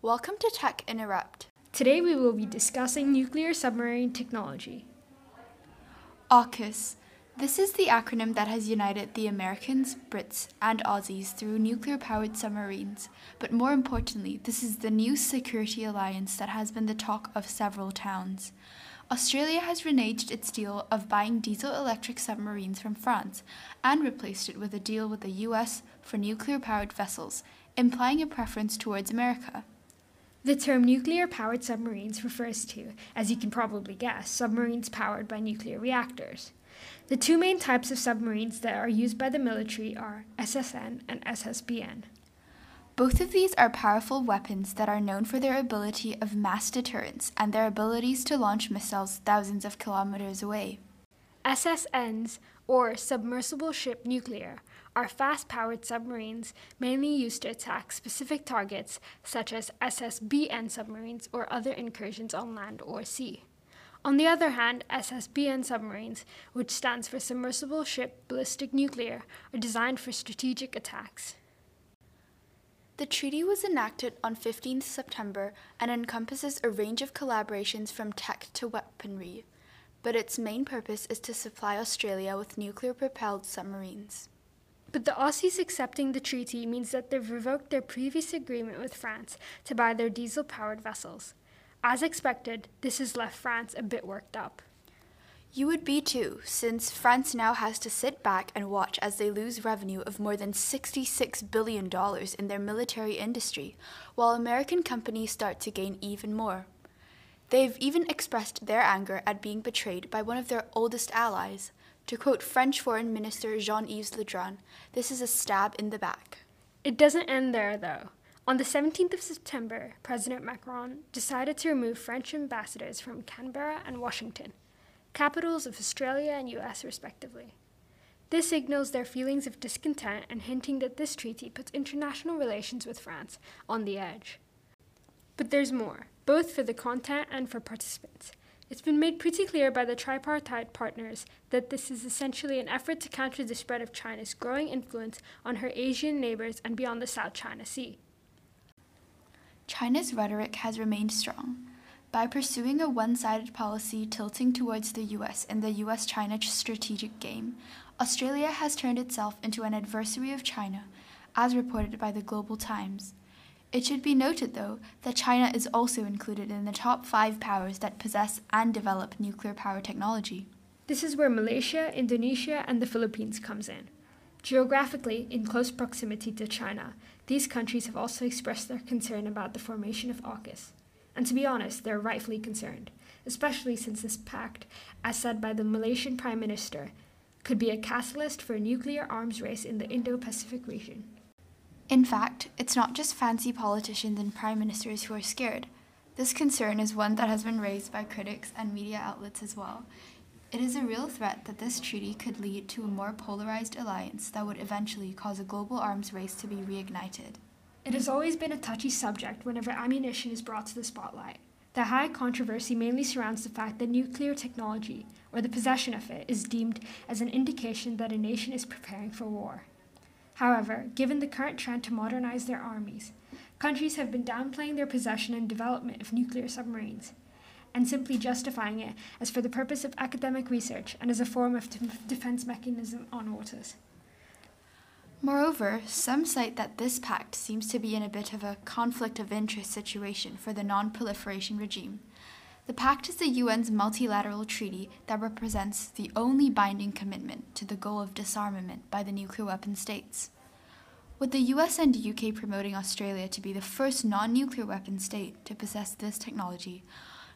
Welcome to Tech Interrupt. Today we will be discussing nuclear submarine technology. AUKUS. This is the acronym that has united the Americans, Brits, and Aussies through nuclear powered submarines. But more importantly, this is the new security alliance that has been the talk of several towns. Australia has reneged its deal of buying diesel electric submarines from France and replaced it with a deal with the US for nuclear powered vessels, implying a preference towards America. The term nuclear powered submarines refers to, as you can probably guess, submarines powered by nuclear reactors. The two main types of submarines that are used by the military are SSN and SSBN. Both of these are powerful weapons that are known for their ability of mass deterrence and their abilities to launch missiles thousands of kilometers away. SSNs, or submersible ship nuclear, are fast powered submarines mainly used to attack specific targets such as SSBN submarines or other incursions on land or sea. On the other hand, SSBN submarines, which stands for Submersible Ship Ballistic Nuclear, are designed for strategic attacks. The treaty was enacted on 15 September and encompasses a range of collaborations from tech to weaponry, but its main purpose is to supply Australia with nuclear propelled submarines. But the Aussies accepting the treaty means that they've revoked their previous agreement with France to buy their diesel powered vessels. As expected, this has left France a bit worked up. You would be too, since France now has to sit back and watch as they lose revenue of more than $66 billion in their military industry, while American companies start to gain even more. They've even expressed their anger at being betrayed by one of their oldest allies. To quote French Foreign Minister Jean Yves Le Drian, this is a stab in the back. It doesn't end there, though. On the 17th of September, President Macron decided to remove French ambassadors from Canberra and Washington capitals of Australia and US, respectively. This signals their feelings of discontent and hinting that this treaty puts international relations with France on the edge. But there's more, both for the content and for participants. It's been made pretty clear by the tripartite partners that this is essentially an effort to counter the spread of China's growing influence on her Asian neighbors and beyond the South China Sea. China's rhetoric has remained strong. By pursuing a one sided policy tilting towards the US in the US China strategic game, Australia has turned itself into an adversary of China, as reported by the Global Times. It should be noted, though, that China is also included in the top five powers that possess and develop nuclear power technology. This is where Malaysia, Indonesia, and the Philippines comes in. Geographically, in close proximity to China, these countries have also expressed their concern about the formation of AUKUS. And to be honest, they're rightfully concerned, especially since this pact, as said by the Malaysian Prime Minister, could be a catalyst for a nuclear arms race in the Indo Pacific region. In fact, it's not just fancy politicians and prime ministers who are scared. This concern is one that has been raised by critics and media outlets as well. It is a real threat that this treaty could lead to a more polarized alliance that would eventually cause a global arms race to be reignited. It has always been a touchy subject whenever ammunition is brought to the spotlight. The high controversy mainly surrounds the fact that nuclear technology, or the possession of it, is deemed as an indication that a nation is preparing for war. However, given the current trend to modernize their armies, countries have been downplaying their possession and development of nuclear submarines, and simply justifying it as for the purpose of academic research and as a form of defense mechanism on waters. Moreover, some cite that this pact seems to be in a bit of a conflict of interest situation for the non proliferation regime. The pact is the UN's multilateral treaty that represents the only binding commitment to the goal of disarmament by the nuclear weapon states. With the US and UK promoting Australia to be the first non nuclear weapon state to possess this technology,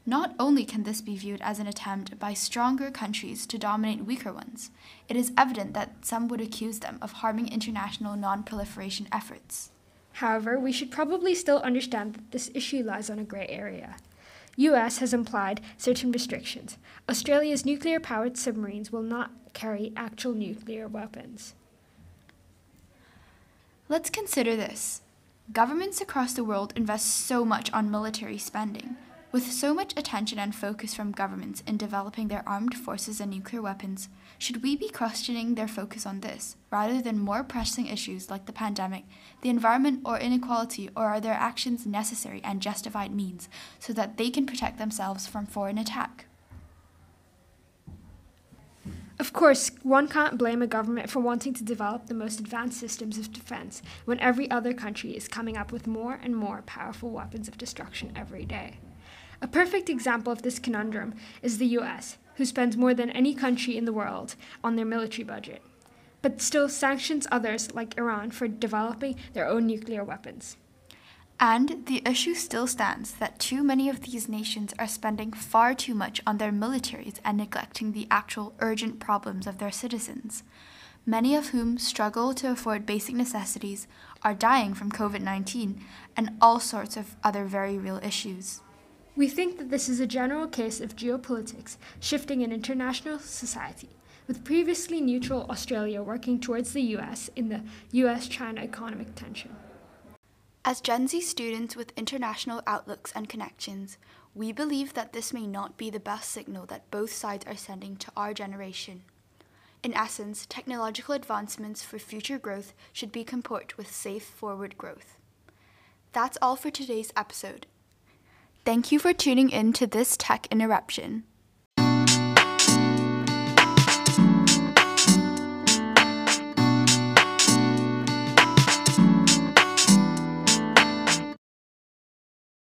not only can this be viewed as an attempt by stronger countries to dominate weaker ones, it is evident that some would accuse them of harming international non proliferation efforts. However, we should probably still understand that this issue lies on a grey area. US has implied certain restrictions. Australia's nuclear powered submarines will not carry actual nuclear weapons. Let's consider this. Governments across the world invest so much on military spending, With so much attention and focus from governments in developing their armed forces and nuclear weapons, should we be questioning their focus on this, rather than more pressing issues like the pandemic, the environment, or inequality, or are their actions necessary and justified means so that they can protect themselves from foreign attack? Of course, one can't blame a government for wanting to develop the most advanced systems of defense when every other country is coming up with more and more powerful weapons of destruction every day. A perfect example of this conundrum is the US, who spends more than any country in the world on their military budget, but still sanctions others like Iran for developing their own nuclear weapons. And the issue still stands that too many of these nations are spending far too much on their militaries and neglecting the actual urgent problems of their citizens, many of whom struggle to afford basic necessities, are dying from COVID 19, and all sorts of other very real issues. We think that this is a general case of geopolitics shifting in international society, with previously neutral Australia working towards the US in the US China economic tension. As Gen Z students with international outlooks and connections, we believe that this may not be the best signal that both sides are sending to our generation. In essence, technological advancements for future growth should be comport with safe forward growth. That's all for today's episode. Thank you for tuning in to this tech interruption.